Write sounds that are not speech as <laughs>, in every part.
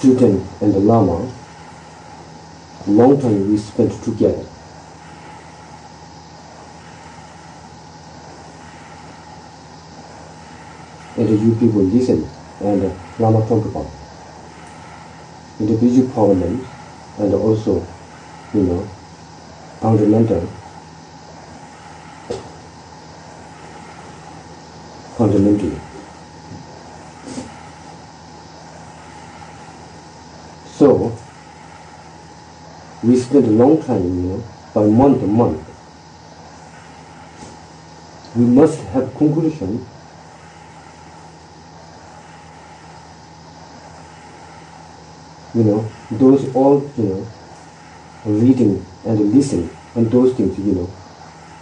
student and the Lama, long time we spent together. And you people listen and Lama talk about individual problems and also, you know, fundamental fundamentally. So, we spend a long time, you know, by month to month. We must have conclusion you know, those all, you know, reading and listening and those things, you know,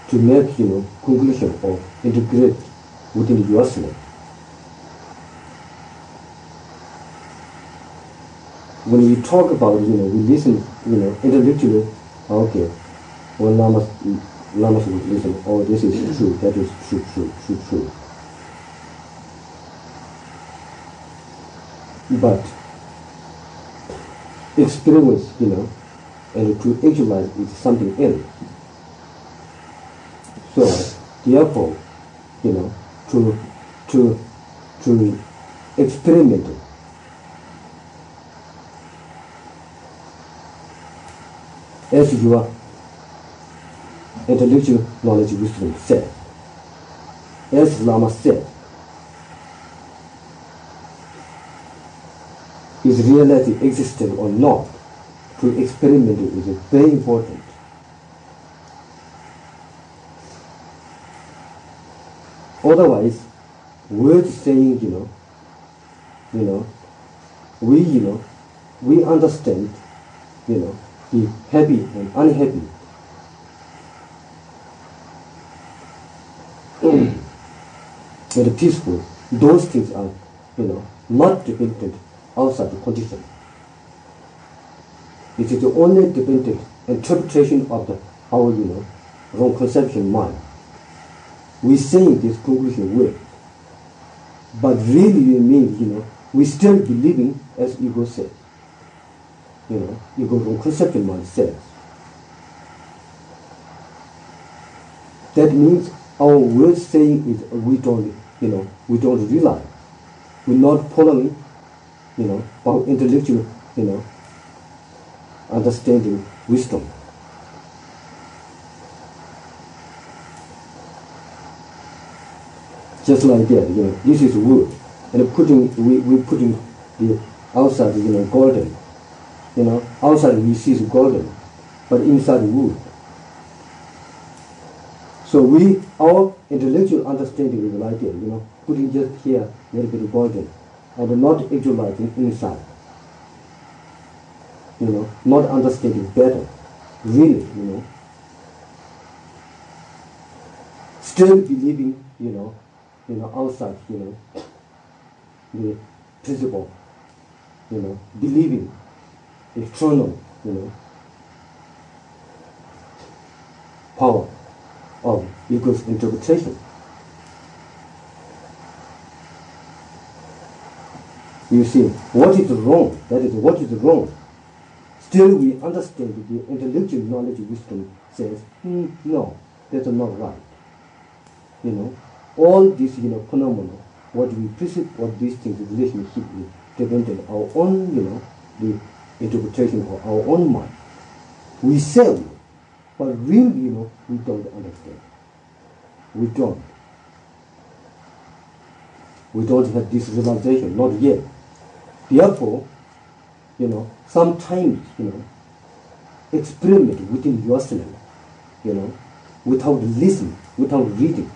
to make, you know, conclusion or integrate within yourself. When we talk about, you know, we listen, you know, intellectually, okay, well, Lamas, Lamas would listen, oh, this is true, that is true, true, true, true. But experience, you know, and to actualize is something else. So, therefore, you know, to to to experiment as your intellectual knowledge wisdom said, as Lama said, is reality existent or not, to experiment with it? Is very important. Otherwise, words saying, you know, you know, we, you know, we understand, you know, Mm. the happy and unhappy. and peaceful, those things are, you know, not dependent outside the condition. It is the only dependent interpretation of the our, you know, wrong conception mind. We saying this conclusion will, but really it means, you know, we still believing as ego says. You know, ego wrong conception mind says. That means our word saying is we don't, you know, we don't realize. We're not following you know, our intellectual, you know, understanding, wisdom. Just like that, you know, this is wood, and putting we we putting the outside, you know, golden, you know, outside we see the golden, but inside wood. So we our intellectual understanding is like you know, putting just here a little bit of golden, and not actualizing inside. You know, not understanding better, really, you know. Still believing, you know, you know, outside, you know, the principle, you know, believing external, you know, power of ego's interpretation. You see, what is wrong? That is, what is wrong? Still, we understand the intellectual knowledge wisdom says, hmm, no, that's not right. You know, all these, you know, phenomena, what we perceive, what these things, relationship is dependent our own, you know, the interpretation of our own mind. We say, but really, you know, we don't understand. We don't. We don't have this realization, not yet. Therefore, you know, sometimes, you know, experiment within yourself, you know, without listening, without reading.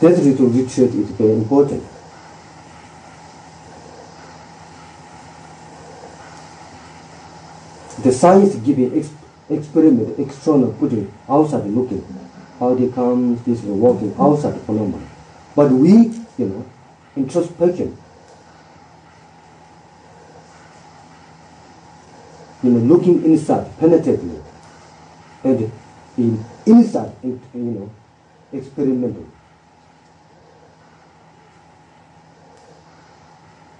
That little retreat is very important. The science giving ex- experiment, external putting outside looking, how they come, this is working outside phenomenon. But we, you know, introspection, you know, looking inside penetratively, and in inside, you know, experimental.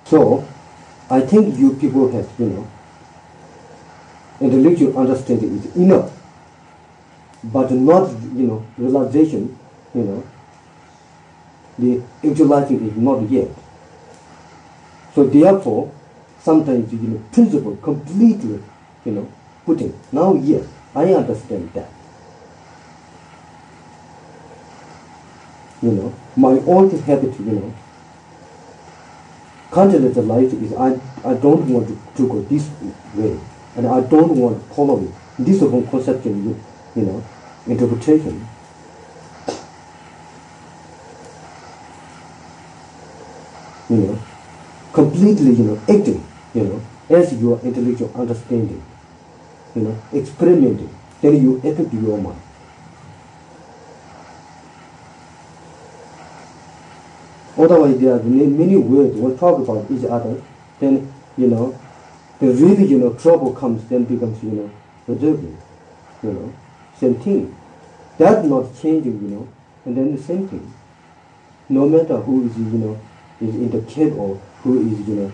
So, I think you people have, you know, intellectual understanding is enough, but not, you know, realization, you know, the actualizing is not yet. So therefore, sometimes, you know, principle completely, you know, putting. Now, yes, I understand that. You know, my old habit, you know, consciousness life is I, I don't want to, to go this way, and I don't want to follow it. This own conception, you, know, interpretation. You know, completely, you know, acting, you know, as your intellectual understanding, you know, experimenting, then you affect your mind. Otherwise, there are many words will talk about each other. Then, you know, the really, you know, trouble comes, then becomes, you know, observing, you know, same thing. That not changing, you know, and then the same thing. No matter who is, you know, is in the cave or who is, you know,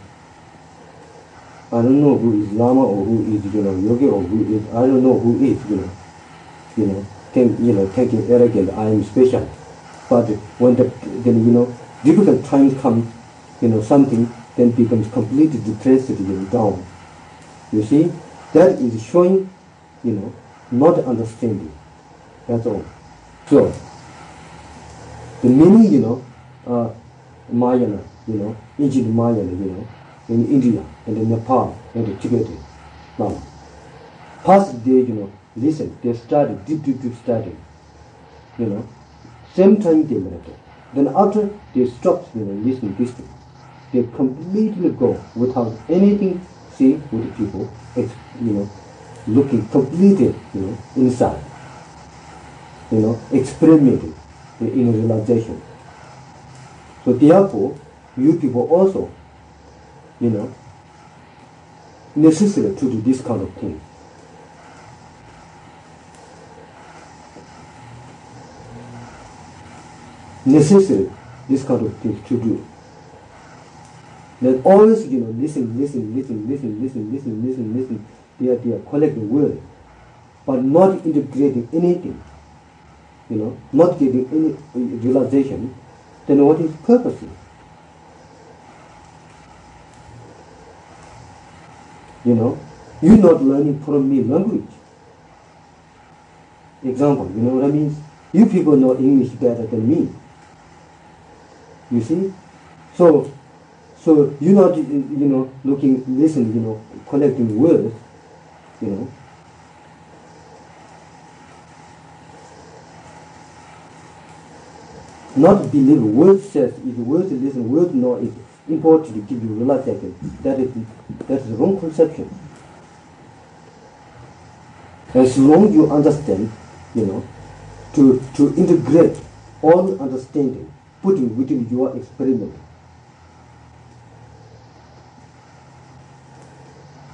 I don't know who is Lama or who is, you know, yogi or who is, I don't know who is, you know, you know, think, you know, taking arrogant, I am special. But when the, then, you know, difficult times come, you know, something then becomes completely depressed and down. You see, that is showing, you know, not understanding. That's all. So, the many, you know, uh, Mahayana, you know, ancient Mahayana, you know, in India and in Nepal and in Tibet. Now, past day, you know, listen, they study, deep, deep, deep study. You know, same time they meditate. Then after they stop you know, listening this thing, they completely go without anything see with people, it's, you know, looking completely, you know, inside, you know, experimenting in realization. So therefore, you people also, you know, necessary to do this kind of thing. necessary this kind of thing to do. That always, you know, listen, listen, listen, listen, listen, listen, listen, listen. They are, they are collecting words, but not integrating anything. You know, not getting any realization. Then what is purpose? You know, you're not learning from me language. Example, you know what I mean? You people know English better than me. You see? So, so you're not, you know, looking, listening, you know, collecting words, you know. Not believe words says if words listen, words know is important to give you realization. That is that is wrong conception. As long you understand, you know, to to integrate all understanding putting within your experiment.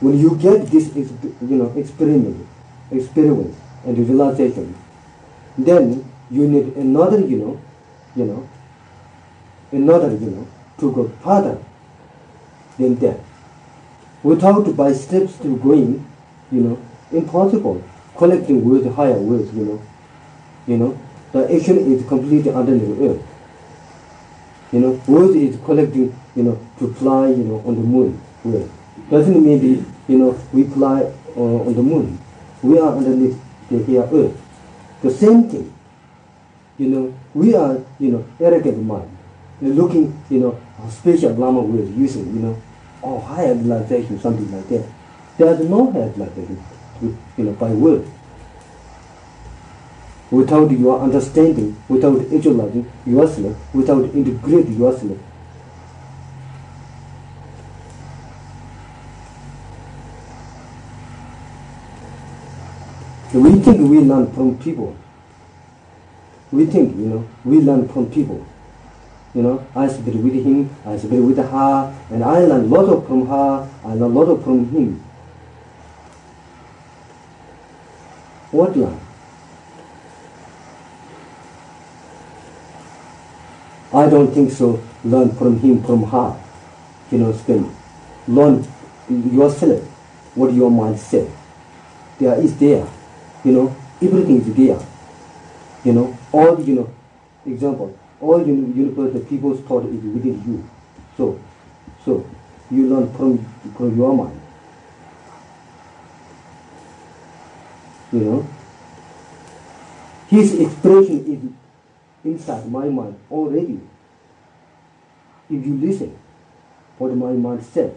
When you get this, you know, experiment, experience and realization, then you need another, you know, you know, another, you know, to go further than that. Without by steps to going, you know, impossible. Collecting words, higher words, you know, you know, the action is completely underneath the earth. You know, wood is collecting, you know, to fly, you know, on the moon. Well, doesn't mean you know, we fly uh, on the moon. We are underneath the here earth. The same thing. You know, we are, you know, arrogant mind. Looking, you know, special Lama words using, you know, oh, high realization, something like that. There is no higher realization, you know, by word without your understanding, without actualizing yourself, without integrating yourself. We think we learn from people. We think, you know, we learn from people. You know, I speak with him, I speak with her, and I learn a lot of from her, I learn a lot of from him. What learn? I don't think so. Learn from him, from her. you know, spend, learn yourself what your mind said. There is there, you know, everything is there. You know, all, you know, example, all you universal people's thought is within you. So, so you learn from, from your mind. You know, his expression is inside my mind already. If you listen, what my mind said.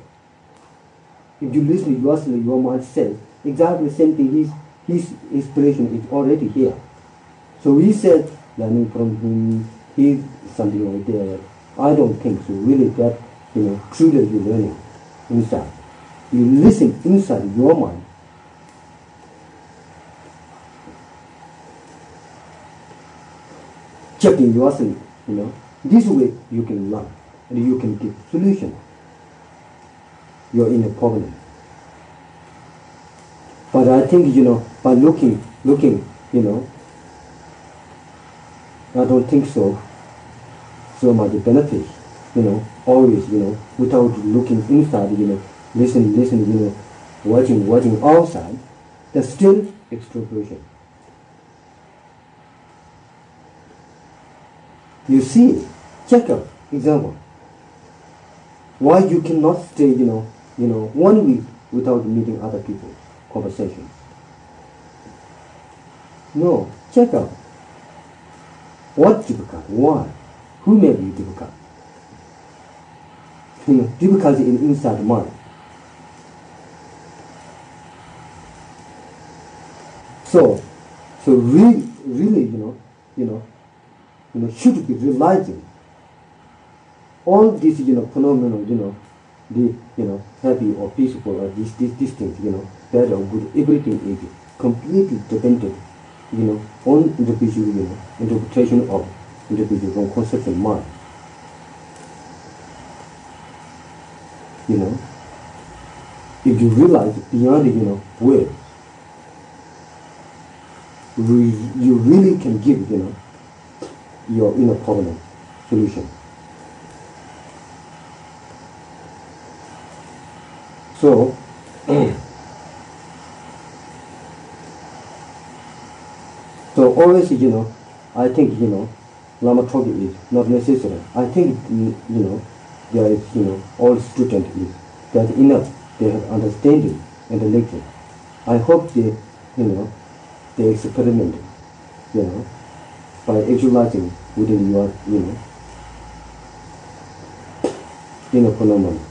If you listen yourself, your mind says exactly the same thing. His his inspiration is already here. So we said, learning from him, he's something like that. I don't think so. Really, that you know, truly you're learning inside. You listen inside your mind. Checking yourself, you know. This way you can learn and you can give solution. You're in a problem. But I think, you know, by looking, looking, you know, I don't think so, so much benefit, you know, always, you know, without looking inside, you know, listen, listen, you know, watching, watching outside, there's still extroversion. You see, check out, example, why you cannot stay, you know, you know, one week without meeting other people, conversations. No, check out. What difficult? Why? Who made you difficult? You know, difficulty in inside mind. So, so really, really, you know, you know, you know, should be realizing all these, you know, phenomena, you know, the, you know, happy or peaceful or these, these, these things, you know, bad or good, everything is completely dependent, you know, on individual, you know, interpretation of individual conception mind. You know, if you realize beyond, you know, words, you really can give, you know, your inner problem solution. So, so always, you know, I think, you know, Lama Trogi is not necessary. I think, you know, there is, you know, all student is that enough. They have understanding and the lecture. I hope they, you know, they experiment, you know, by visualizing within your, you know, inner phenomenon.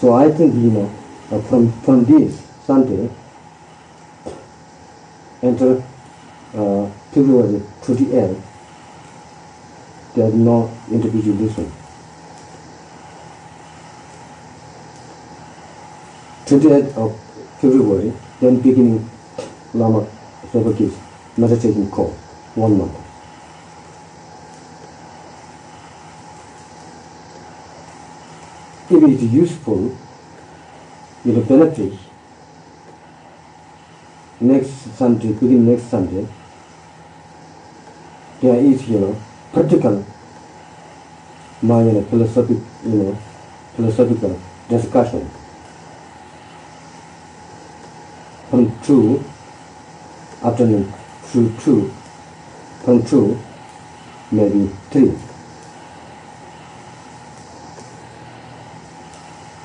So I think, you know, uh, from, from this Sunday, enter uh, February 28, there's no individualism. lesson. 28th of February, then beginning Lama Sobaki's meditation course, one month. if it is useful, your benefit next Sunday, within next Sunday, there is, you know, practical, my, you know, philosophic, you know, philosophical discussion from 2, afternoon, through 2, from 2, maybe 3.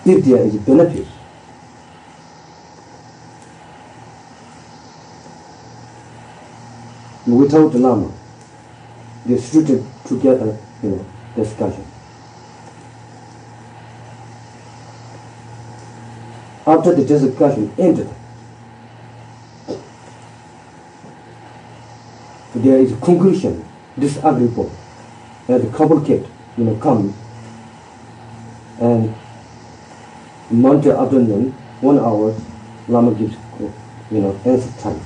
Ditya is benefit. Without the Lama, they should together, you know, discussion. After the discussion ended, there is conclusion, disagreeable, and complicated, you know, come and Monday afternoon, one hour, Lama gives, you know, answer time.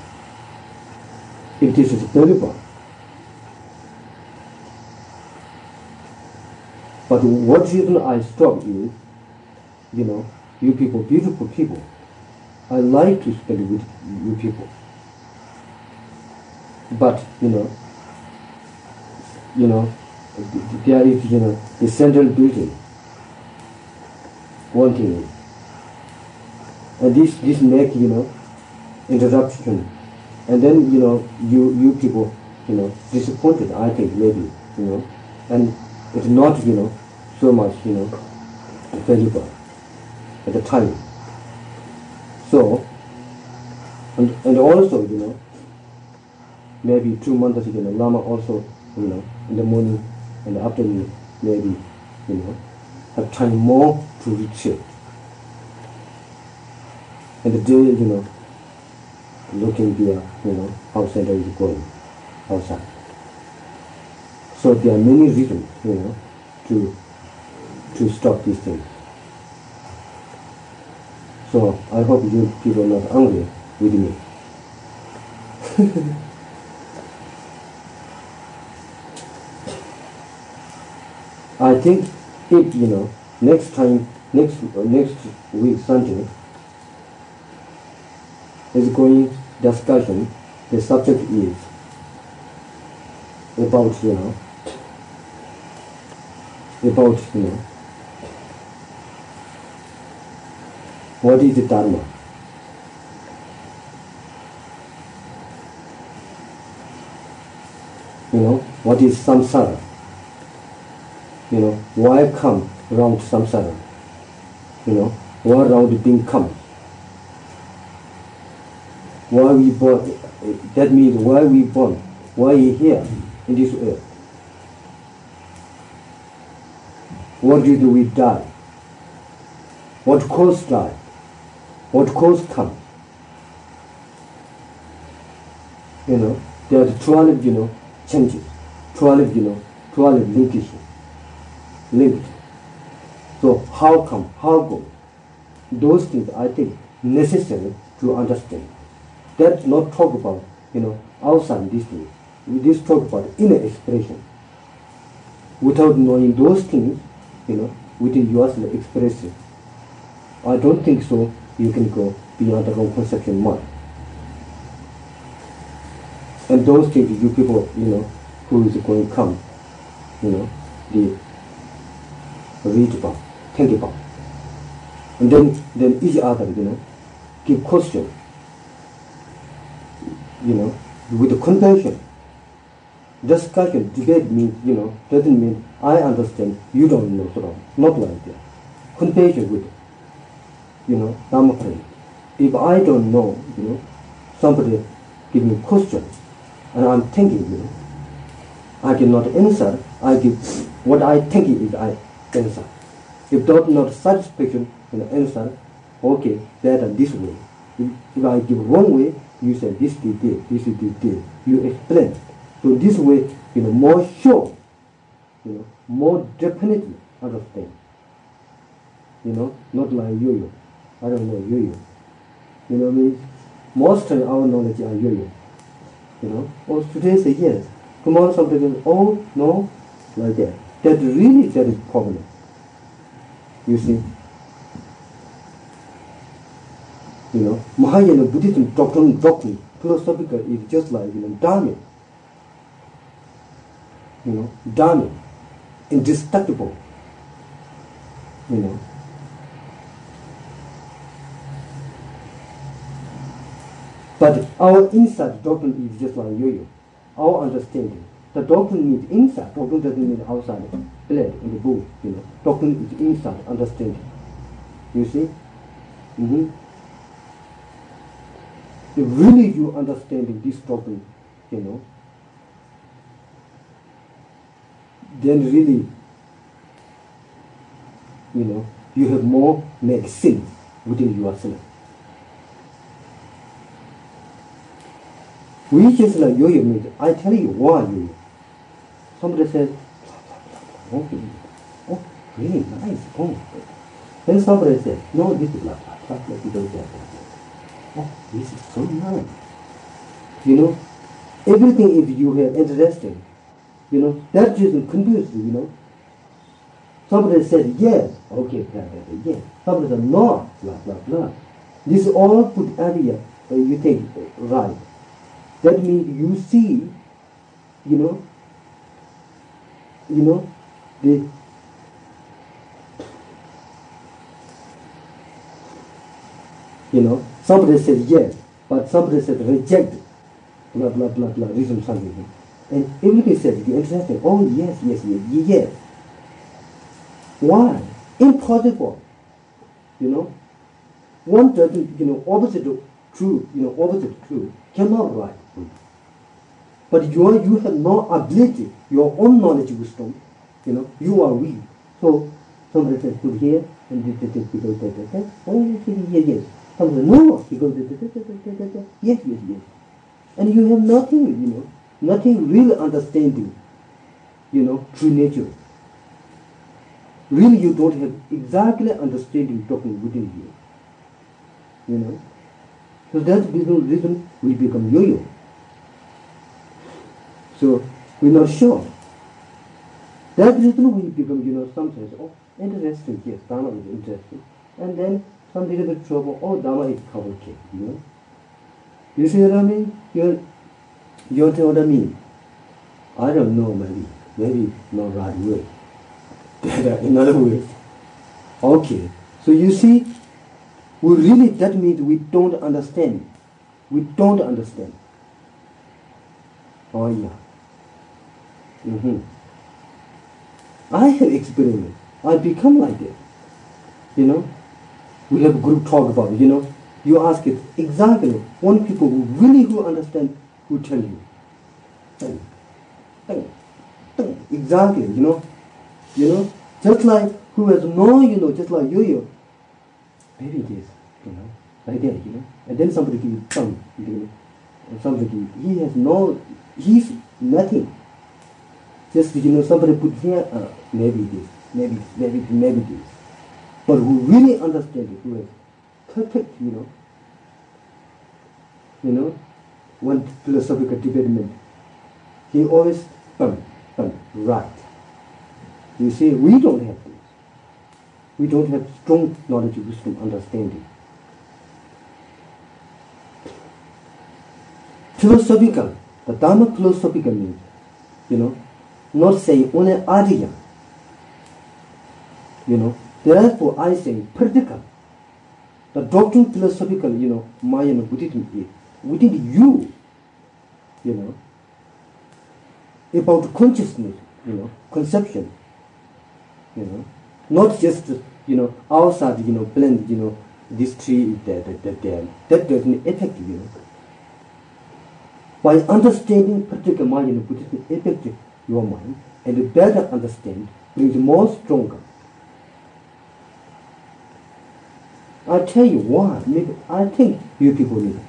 If this is valuable. But what reason I stop you, you know, you people, beautiful people. I like to spend with you people. but you know, you know, there is you know the central building. One thing and this this make you know introduction, and then you know you you people you know disappointed. I think maybe you know, and it's not you know so much you know valuable at the time. So, and, and also, you know, maybe two months ago, Lama also, you know, in the morning and the afternoon, maybe, you know, have time more to retreat. And the day, you know, looking there, you know, how center is going outside. So there are many reasons, you know, to to stop these things. So I hope you people are not angry with me. <laughs> I think if you know next time next next week Sunday is going discussion the subject is about you know about you know what is the Dharma? You know, what is samsara? You know, why come around samsara? You know, why around being come? Why we born? That means why we born? Why we here in this earth? What did we die? What caused die? what caused come. You know, there are 12, you know, changes, 12, you know, 12 linkages, linked. So how come, how go? Those things I think necessary to understand. That's not talk about, you know, outside these things. We just talk about inner expression. Without knowing those things, you know, within yourself expressing. I don't think so you can go beyond the wrong conception mind. And those things you people, you know, who is going to come, you know, the read about, think about. And then, then each other, you know, give question, you know, with the compassion. Discussion, debate means, you know, doesn't mean I understand, you don't know, of, not like that. Compassion with you know, Dhamma If I don't know, you know, somebody give me question, and I'm thinking, you know, I cannot answer, I give what I think is I answer. If not satisfaction in the answer, okay, better this way. If, if I give wrong way, you say this is this, is this. You explain. So this way, you know, more sure, you know, more definitely understand. You know, not like you. I don't know, yo-yo. You know, I mean, most of our knowledge are yo-yo. You know, or today say yes, tomorrow something goes, oh, no, like that. That really, that is problem. You see? You know, Mahayana Buddhism doctrine, doctrine, philosophical is just like, you know, Dharma. You know, Dharma, indestructible. You know, But our inside doctrine is just like yo-yo. Our understanding. The doctrine means inside. Doctrine doesn't mean outside. Blood in the book, you know. Doctrine is inside understanding. You see? Mm-hmm. If really you understanding this doctrine, you know, then really, you know, you have more sense within yourself. We just like yo-yo. I tell you why yo-yo. Somebody says, okay, oh, really nice. Oh. Then somebody says, no, this is blah, blah, blah, blah, blah, blah, blah. Oh, this is so nice. You know, everything if you have interesting, you know, that just confuse you, you know. Somebody said yes, okay, yes. Somebody said no, blah, blah, blah. This all put area uh, you take right. That means you see, you know, you know, the you know, somebody says yes, but somebody says reject, blah blah blah blah, reason something. And everybody says interested. Oh yes, yes, yes, yes. Why? Impossible. You know, one doesn't, you know, opposite true, you know, opposite true cannot right. But you are, you have no ability, your own knowledge wisdom, you know, you are weak. So somebody says put here and this, this, this, that, that, that. Oh yes, yes, yes, yes. Somebody no, he goes that, that, that. Yes, yes, yes. And you have nothing, you know, nothing real understanding, you know, true nature. Really you don't have exactly understanding talking within you. You know? So that's the reason we become yo-yo. So we're not sure. That's the reason we become, you know, sometimes, oh, interesting, yes, Dharma is interesting. And then some little bit trouble, oh, Dharma is complicated, you know. You see what I mean? You, you know what I? I don't know, maybe, maybe not right way. in other words, okay. So you see, we really, that means we don't understand. We don't understand. Oh yeah. Mm-hmm. I have experienced. I become like that. You know, we have a group talk about it. You know, you ask it exactly. One people who really who understand who tell you. Exactly. You know, you know, just like who has no, you know, just like you, you. Maybe it is you know, right there, you know. And then somebody gives some, you know, and somebody, he has no, he's nothing. Just, you know, somebody put here, uh, maybe this, maybe maybe maybe this. But who really understands it, who is perfect, you know, you know, one philosophical development, he always, um, um, right. You see, we don't have this. We don't have strong knowledge, wisdom, understanding. philosophical, the Dharma philosophical means, you know, not saying only idea. You know, therefore I say practical. The doctrine philosophical, you know, Maya Buddhism is within you, you know, about consciousness, you know, conception, you know, not just, you know, outside, you know, blend, you know, this tree is there, that, that. That doesn't affect you, know. By understanding mind in Buddhism affect your mind and better understand brings more stronger. I tell you why. Maybe I think you people need it.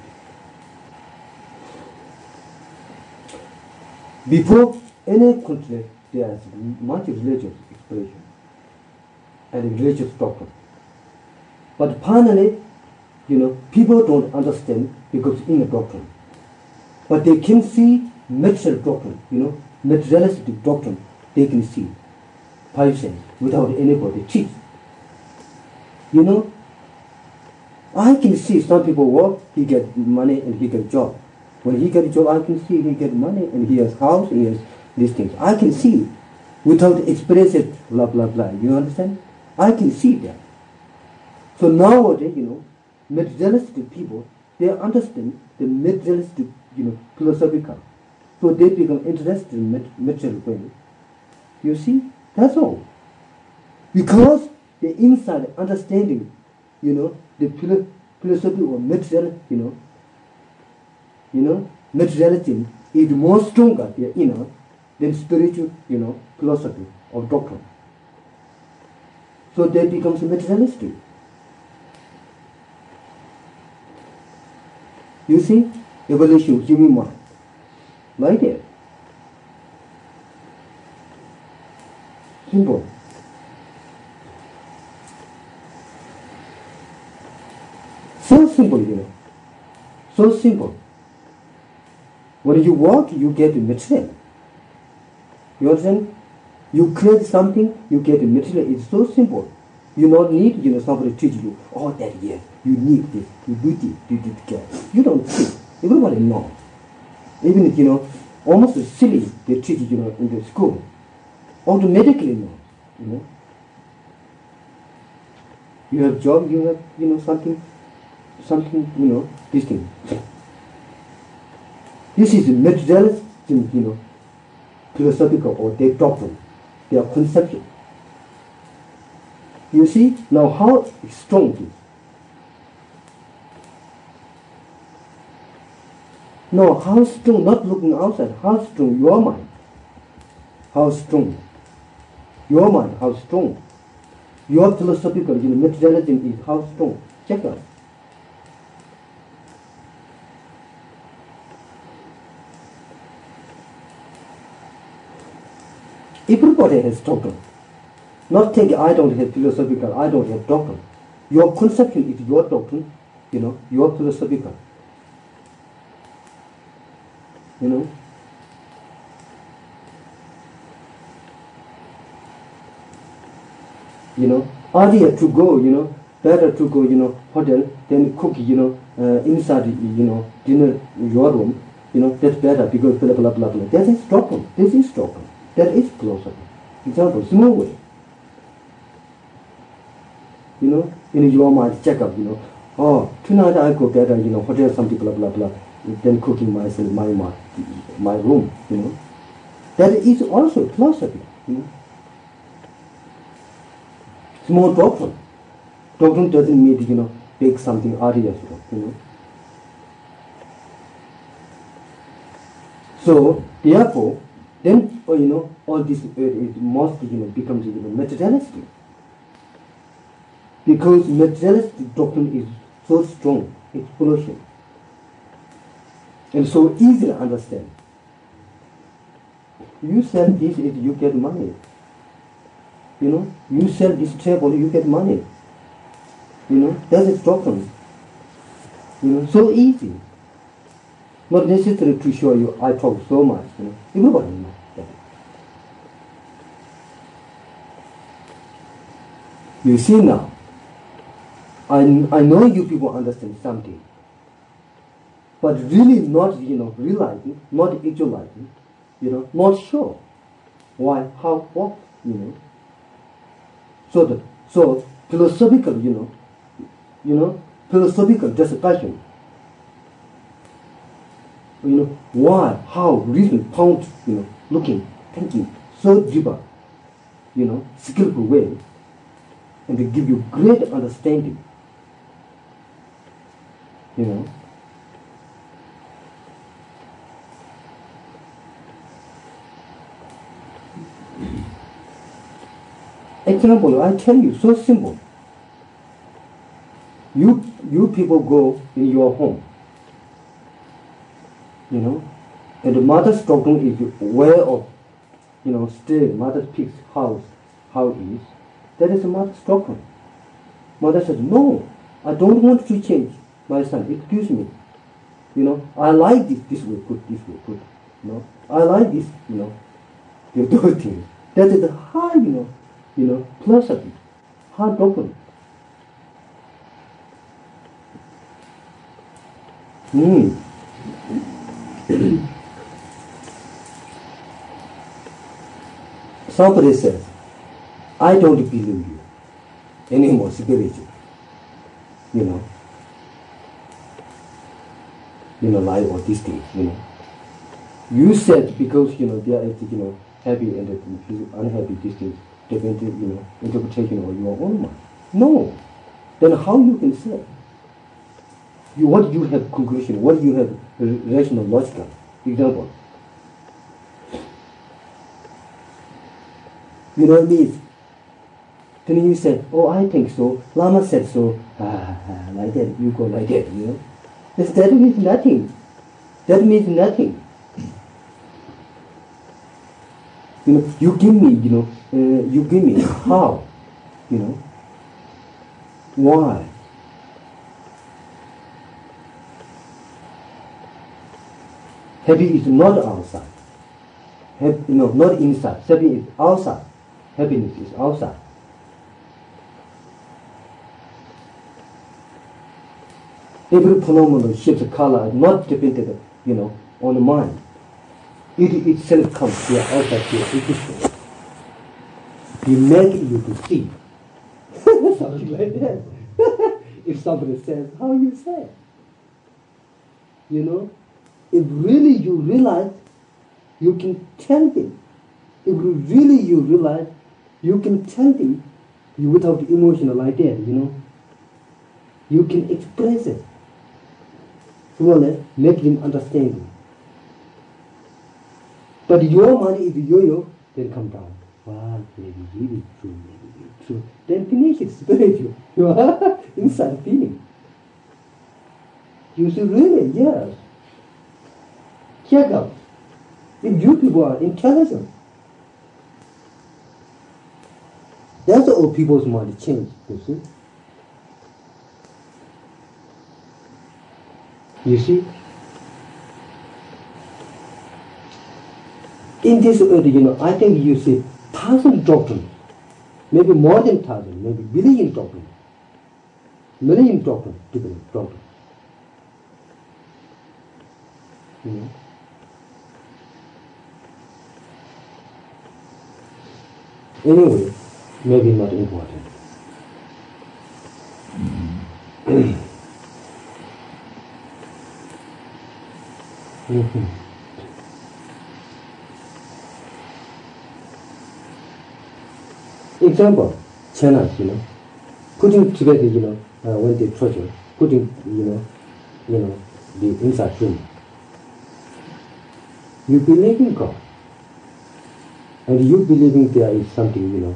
Before any country, there is much religious expression and religious doctrine. But finally, you know, people don't understand because in the doctrine. But they can see material doctrine, you know, materialistic doctrine, they can see. Five sense, without anybody teach. You know, I can see some people work, he get money and he get job. When he get job, I can see he get money and he has house, he has these things. I can see without expressing blah blah blah. You understand? I can see that. So nowadays, you know, materialistic people, they understand the materialistic you know, philosophical. So they become interested in material things. You see, that's all. Because the inside understanding, you know, the philosophy of material, you know, you know, materialism is more stronger, you know, than spiritual, you know, philosophy or doctrine. So they become materialistic. You see? evolution human mind. Like that. Simple. So simple, you know. So simple. When you work, you get material. You understand? You create something, you get material. It's so simple. You don't need, you know, somebody teach you, oh, that yes, you need this, you do this, you do that. You don't think. Everybody knows. Even, if you know, almost silly, they teach, you know, in the school. Automatically know, you know. You have job, you have, you know, something, something, you know, this thing. This is materialism, you know, philosophical or their doctrine, their conception. You see now how strong it is. Now how strong, not looking outside, how strong your mind, how strong your mind, how strong your philosophical, you know, materialism is how strong. Check out. Everybody has doctrine. Not think I don't have philosophical, I don't have doctrine. Your conception is your doctrine, you know, your philosophical. You know? You know, earlier to go, you know, better to go, you know, hotel than cook, you know, uh, inside, you know, dinner your room, you know, that's better because blah, blah, blah, blah. That is doctrine. This is doctrine. That is philosophy. Example, way. You know, in your mind, check up, you know, oh, tonight I go better, you know, hotel something, blah, blah, blah, then cooking myself, my, my, my room, you know. That is also philosophy, you know. Small doctrine. Doctrine doesn't mean, you know, big something obvious, you know. So, therefore, then oh, you know all this uh, is mostly you know becomes materialistic because materialistic doctrine is so strong explosion and so easy to understand. You sell this, it you get money. You know, you sell this table, you get money. You know, that is a doctrine. You know, so easy. Not necessary to show you I talk so much. You know, everybody knows. You see now, I, I know you people understand something, but really not, you know, realizing, not actualizing, you know, not sure why, how, what, you know. So the, so philosophical, you know, you know, philosophical discussion, you know, why, how, reason, found, you know, looking, thinking, so deeper, you know, skillful way, and they give you great understanding. You know. Example, I tell you, so simple. You you people go in your home. You know, and the mother's doctrine is aware of, you know, still mother pig's house, how it is that is a Mother's doctrine. Mother says, no, I don't want to change my son. Excuse me. You know, I like this, this way good, this way good. You know, I like this, you know, you do things. That is the high, you know, you know, philosophy, high doctrine. Hmm. <coughs> Somebody says, I don't believe you anymore spiritual. You know. You know, lie or this thing, you know. You said because, you know, there is, you know, happy and unhappy this thing, different, you know, interpretation of your own mind. No. Then how you can say? You, what you have conclusion, what you have rational logical example. You know what I mean? Then you say, oh, I think so. Lama said so. Ah, like that, you go like that, you know. This, that means nothing. That means nothing. You know, you give me, you know, uh, you give me how, you know, why. Happy is not outside. Happy, you know, not inside. Happy is outside. Happiness is outside. Every phenomenon shapes color not dependent, you know, on the mind, it itself comes here outside your existence. You make you to see. <laughs> Something like that. <laughs> if somebody says, how you say? You know, if really you realize, you can tell him. If really you realize, you can tell him you without emotional idea, you know. You can express it. Well, make him understand. But your money is yo-yo, then come down. Wow, maybe really true, maybe really true. Then finish it spiritual. <laughs> You are inside feeling. You should really, yes. Check out. If you people are intelligent, that's all people's mind change, you see. you see in this earth you know i think you see thousand doctrine maybe more than thousand maybe billion doctrine million doctrine different doctrine you know anyway maybe not important example china you know. Putting together you know uh, when they project putting you know you know the inside room. You believe in god. And you believing there is something you know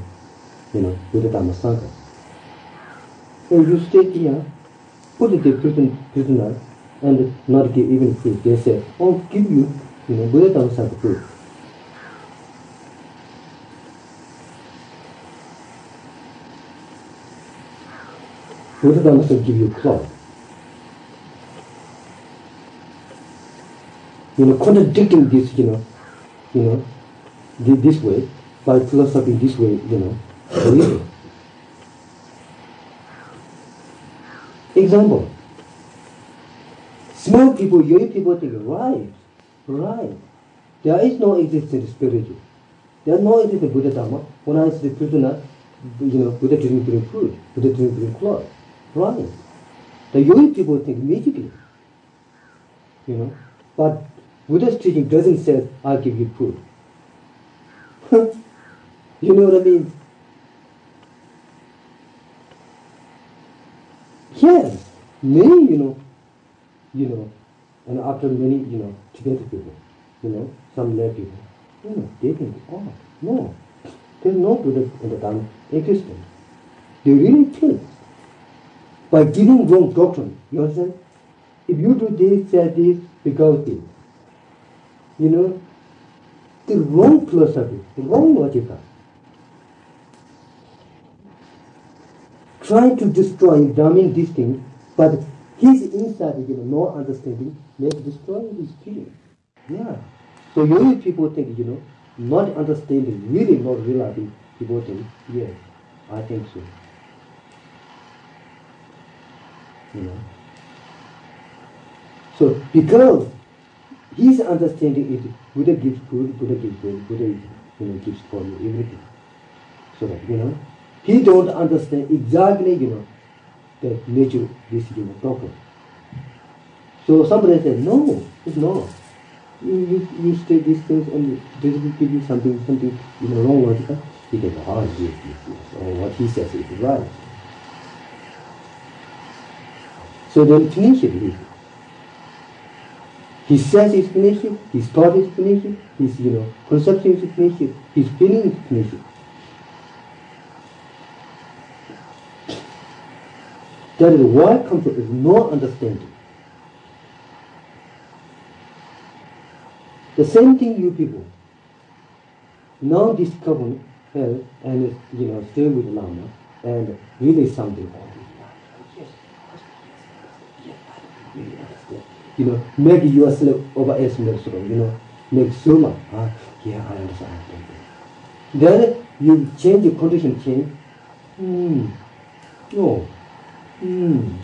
you know buddha dhamma sangha so you stay here put the prison prisoner and not give even food. They say, oh, give you, you know, Dhamma Sangha food. Buddha Dhamma Sangha give you cloth. You know, contradicting this, you know, you know, this way, by philosophy this way, you know, believe Example. Small people, young people think, right, right. There is no existence spirit. There is no existence Buddha Dharma. When I see the prisoner, you know, Buddha didn't bring food, Buddha didn't bring clothes. Right. The young people think immediately. You know, but Buddha's teaching doesn't say, I'll give you food. <laughs> you know what I mean? Yes, me, you know, you know, and after many, you know, Tibetan people, you know, some lay people, you know, they think, oh, no, there's no Buddha in the Dhamma existence. They really think by giving wrong doctrine, you understand? If you do this, say this, because this, you know, the wrong philosophy, the wrong logic. Trying to destroy, damning these things, but his inside, you know, no understanding, may destroy his feeling. Yeah. So many people think, you know, not understanding, really not realizing people think, yes, I think so. You know. So because his understanding is Buddha gives food, Buddha gives food, Buddha you know, gives for you everything. So that, you know, he don't understand exactly, you know, the nature of this, know, problem. So somebody said, no, it's not. You, you, you say these things and this will give you something, something, you know, wrong logic. He said, ah, oh, yes, yes, yes. Or what he says is right. So then finish it. His sense is finished, his thought is finished, his you know conception is finished, his feeling is finished. That is why comfort is no understanding. The same thing you people now discover hell and you know stay with Lama and really something. You know, make yourself overestimate, you know, make so much. Ah, yeah, I understand. Then you change the condition, change. Hmm. No. Hmm.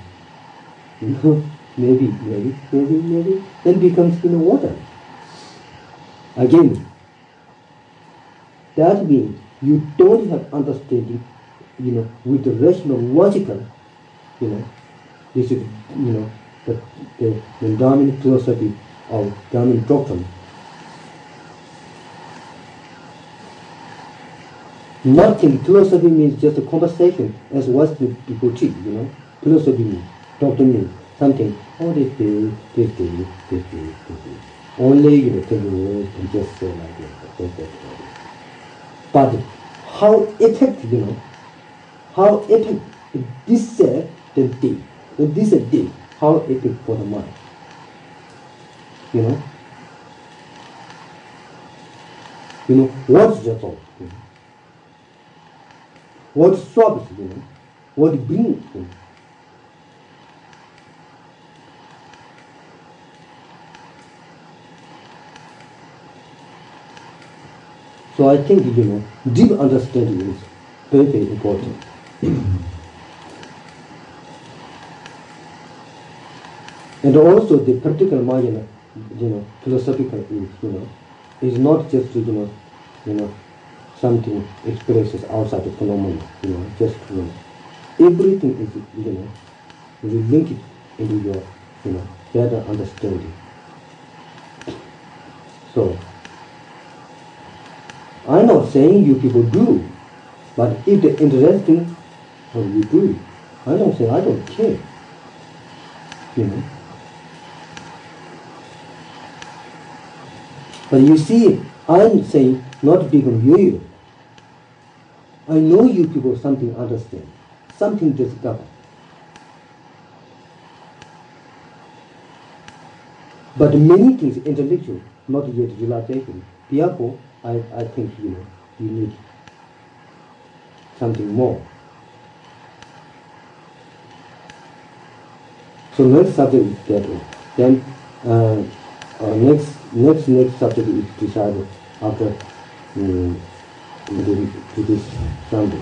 You know, maybe, maybe, maybe, maybe, then becomes in the water. Again, that means you don't have understanding, you know, with the rational, logical, you know, this is, you know, the, the, the dominant philosophy of dominant doctrine. Nothing, philosophy means just a conversation, as Western people teach, you know. philosophy, doctrine, something, all this things, this things, this things, this things. Only you know, take the words and just say like this, just that. But how effective, you know, how effective this is the thing, this uh, is thing, how effective for the mind, you know. You know, what's the thought, you know? What swabs, you know? What brings, you know? So I think, you know, deep understanding is very, very important. and also the practical mind, you know, philosophical is, you know, is not just, you know, you know, something expresses outside the phenomenon, you know, just, you know, everything is, you know, you link it into your, you know, better understanding. So, I'm not saying you people do, but if they're interesting, well, you do. I don't say I don't care. You know. But you see, I'm saying not become you. I know you people something understand, something discover. But many things intellectual, not yet realization. Therefore, I, I think you you need something more. So next subject is one. Then uh, uh, next next next subject is decided after um, the, to this Sunday.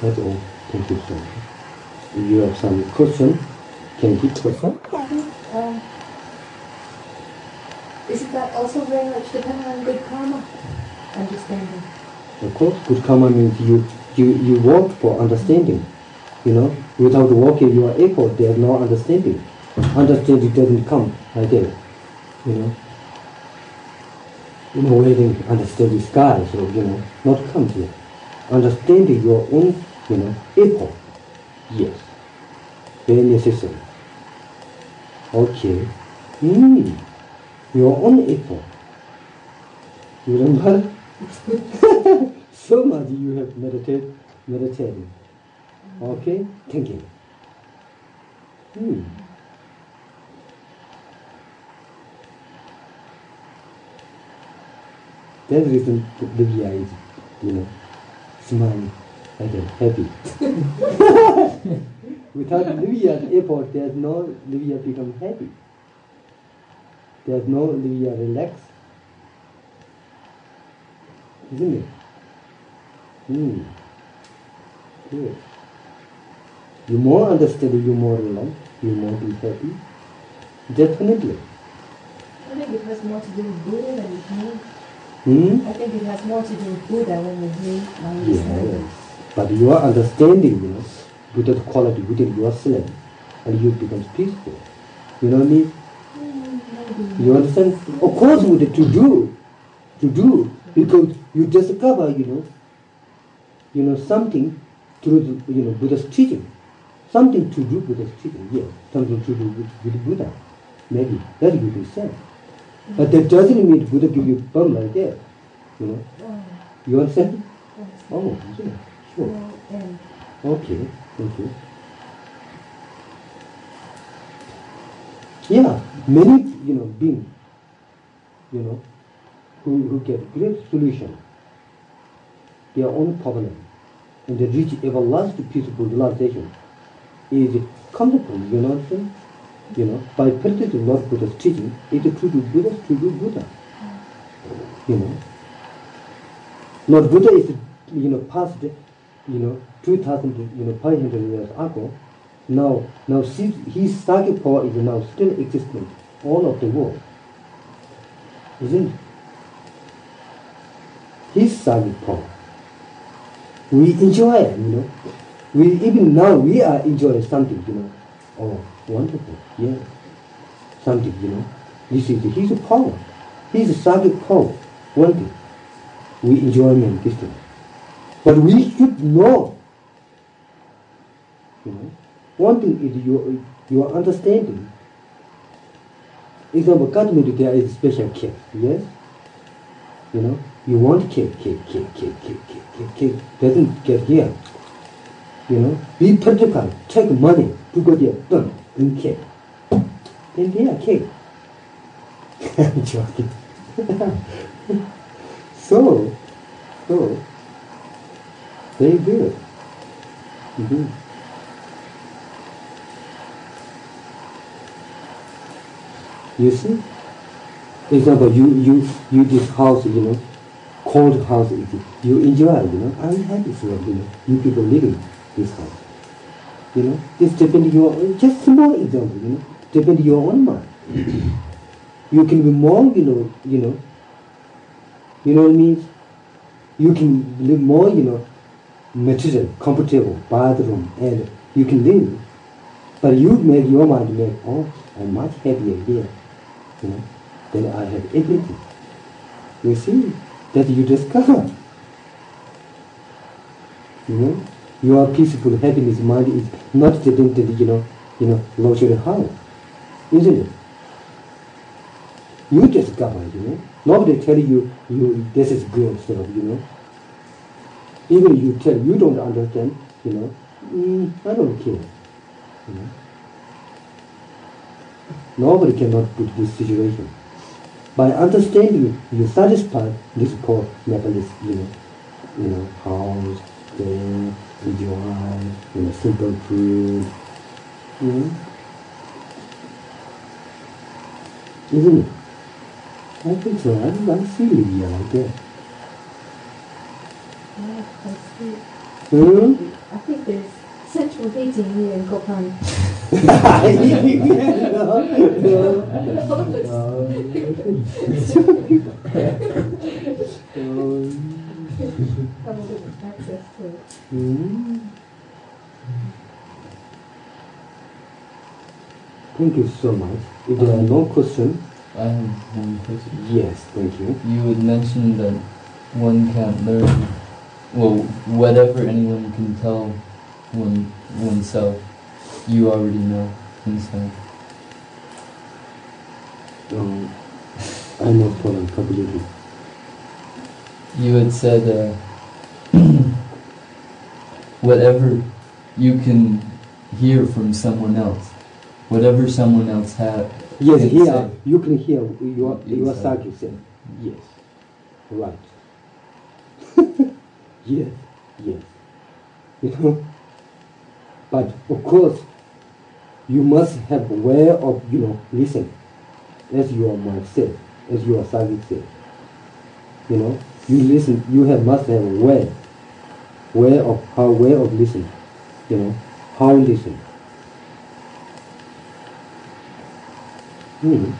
That's all. Thank you so much. If you have some question, can you question? Um, isn't that also very much dependent on good karma? Understanding. Of course, good karma means you, you, you work for understanding. You know, without working your effort, there's no understanding. Understanding doesn't come like that. You know, you know, waiting understand the sky, so you know, not come here. Understanding your own, you know, effort. Yes, very necessary. Okay. Mm. Your own effort. You remember? <laughs> so much you have meditated, meditating. Okay? Thinking. Hmm. That's the reason Livia is, you know, smiling like happy. <laughs> Without Livia's effort, there's no Livia become happy. There's no Livia relax. Isn't it? Hmm. Good. You more understand, you more relax, you more be happy. Definitely. I think it has more to do with Buddha than with me. Hmm? I think it has more to do with Buddha than with me. My Yes. But your understanding, without quality, within yourself, and you become peaceful. You know what I mean? You understand? Of course, with the to do, to do, because you discover, you know, you know something through the, you know Buddha's teaching, something to do Buddha's teaching. Yes, something to do with, with Buddha. Maybe that you do sense, but that doesn't mean Buddha give you bum like that. You know, oh. you understand? Oh, yeah, sure. Okay. Thank you. Yeah, many, you know, being, you know, who, who get great solution, their own problem, and they reach everlasting peaceful realization, is it comfortable, you know what I'm saying? You know, by practicing Lord Buddha's teaching, it is true to Buddha's true to Buddha. You know, Lord Buddha is, you know, past you know, 2000, you know, 500 years ago, now, now his, psychic power is now still existing all of the world. Isn't it? His psychic power. We enjoy it, you know. We even now we are enjoying something, you know. Oh, wonderful, yeah. Something, you know. This is his power. His psychic power. One thing. We enjoy this thing. But we should know. You know? One thing is your, your understanding. Example, Kathmandu, there is special cake, yes? You know, you want cake, cake, cake, cake, cake, cake, cake, doesn't get here. You know, be practical, take money to go there, done, bring cake. Then there, cake. <laughs> I'm joking. <laughs> so, so, very do. Mm-hmm. You see? Example, you, you, you this house, you know, cold house, you enjoy, you know, I'm happy for you know, you people living this house. You know, this depends your, just small example, you know, depend your own mind. <clears throat> you can be more, you know, you know, you know what I mean? You can live more, you know, material, comfortable, bathroom, and you can live. But you make your mind make, oh, I'm much happier here you know, then I have everything. You see, that you discover. You know, your peaceful happiness mind is not dependent, you know, you know, luxury house, isn't it? You discover, you know. Nobody tell you, you this is good stuff, you know. Even you tell you don't understand, you know, mm, I don't care. You know. Nobody cannot put this situation. By understanding, you satisfy this poor mechanism, you know, you know, house, thing, enjoy, you know, simple food, you know. Isn't it? I think so. I'm, I'm feeling you like that. Yeah, I. Hmm? I think there's central heating here in Kopan. Have a little access to it. Hmm. Thank you so much. If there are no questions, I have one question. yes, thank you. You had mentioned that one can't learn, well, whatever anyone can tell one oneself, you already know inside. Um, I know Poland completely. You had said uh, <clears throat> whatever you can hear from someone else, whatever someone else had. Yes, here you can hear your your say, yes, right. Yes, yes. You know, but of course, you must have way of you know listen, as your mind said, as your psychic said. You know, you listen. You have must have a way, way of how way of listen. You know, how listen. Hmm.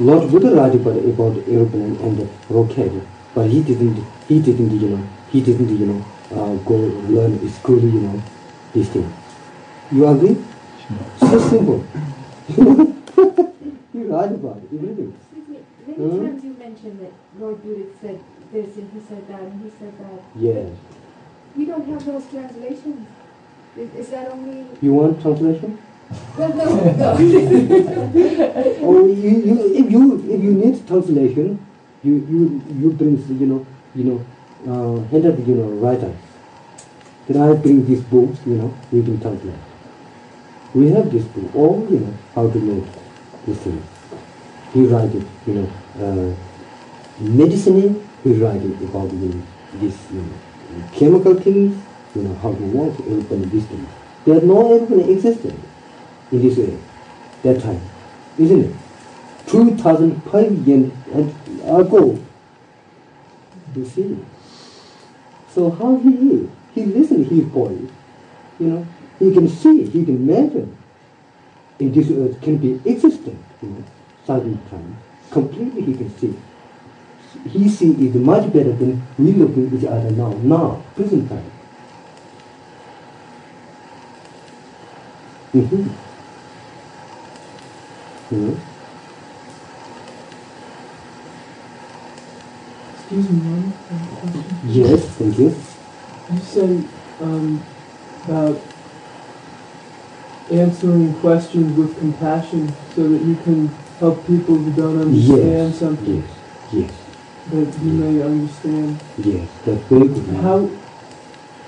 Lord Buddha wrote about, about aeroplane and the rocket, but he didn't, he didn't, you know, he didn't, you know, uh, go learn at school, you know, this thing. You agree? So simple. <laughs> you write about it, everything. Excuse me, many Hmm? times you mentioned that Lord Buddha said this and he said that and he said that. Yes. You don't have those translations. Is, is that only... You want translation? Well, no, no. <laughs> or you, you, if you, if you need translation, you, you, you bring, you know, you know, uh, hand up, you know, writer. Can I bring this book, you know, we can translate. We have this book, all, you know, how to make this thing. He write it, you know, uh, medicine, he write it about, you know, this, you know, chemical things, you know, how to work, everything, these things. There are no everything existed in this way, that time, isn't it? 2005 years ago, you see. So how he is? He listen his body. You know, he can see, he can imagine. In this earth can be existent, you know, sudden time. Completely he can see. He see is much better than we looking each other now, now, present time. Mm-hmm. Know? Excuse me, one. Yes, thank you. You say um, about answering questions with compassion so that you can help people who don't understand Yes, something yes, yes, that you may understand. yes. That's very good. How,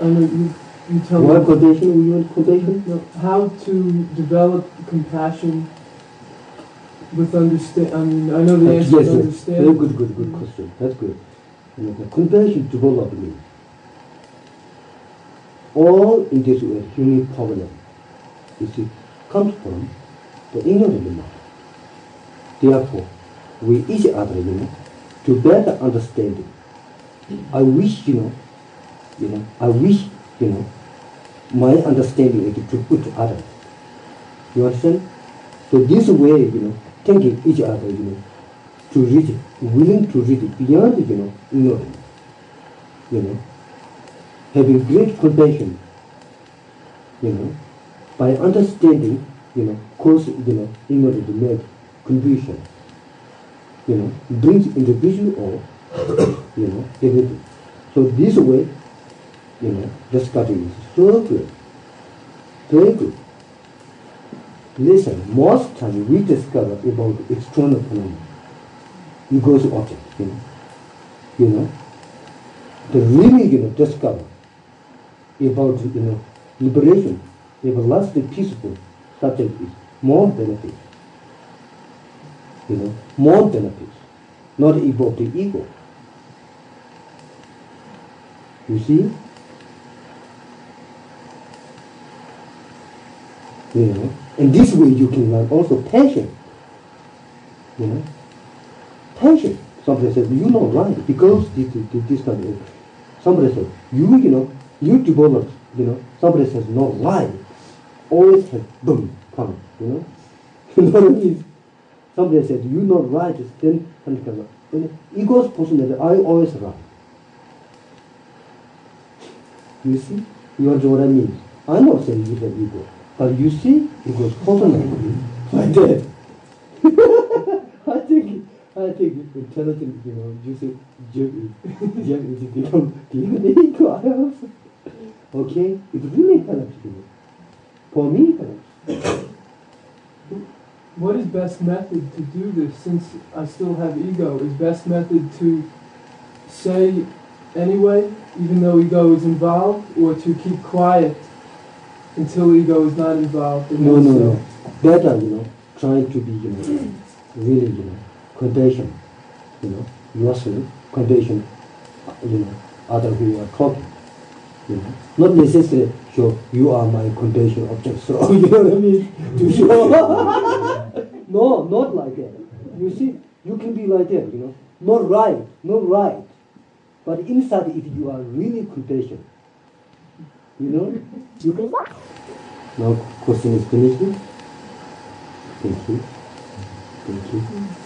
I know you, you tell What me, quotation? You want quotation? no, how to develop compassion with understand, I mean, I know the answer yes, is yes. understand. Very good, good, good question. That's good. compassion development all in this way human problem you see, comes from the ignorant mind therefore we each other you know to better understand it. i wish you know you know i wish you know my understanding is to put to others. you understand so this way you know thinking each other you know to reach it, willing to reach it beyond, you know, ignorance. You know, having great compassion, you know, by understanding, you know, cause, you know, ignorance to make confusion. You know, brings individual or, <coughs> you know, everything. So this way, you know, the study is so good, very good. Listen, most time we discover about external phenomena, ego's object, you know, you know, the really, you know, discover about, you know, liberation, everlasting peaceful subject is more benefit, you know, more benefits, not about the ego. You see? You know, and this way you can learn also passion. You know, passion. Somebody says, you know right, because this, this, this kind of, somebody says, you, you know, you develop, you know, somebody says, no, lie. Always have boom, come, you know. <laughs> you know what I mean? Somebody said, you not right, then, up. You know, ego's personality, I always right. You see? You understand what I mean? I'm not saying you have ego, but you see, ego's personality like that. I think, intelligent, you know, you say, Jim is, Jim is become the ego. I also, okay? It really helps, you know. For me, it helps. What is best method to do this since I still have ego? Is best method to say anyway, even though ego is involved, or to keep quiet until ego is not involved? No, no, no. Better, you know, trying to be, you know, really, you know, compassion, you know, yourself, compassion, you know, other who are talking, you know. Not necessarily, sure, you are my compassion object, so, <laughs> you know what I mean? To <laughs> show. <laughs> no, not like that. You see, you can be like that, you know, not right, not right. But inside, if you are really compassion, you know, you can. Now, question is finished. Thank you. Thank you.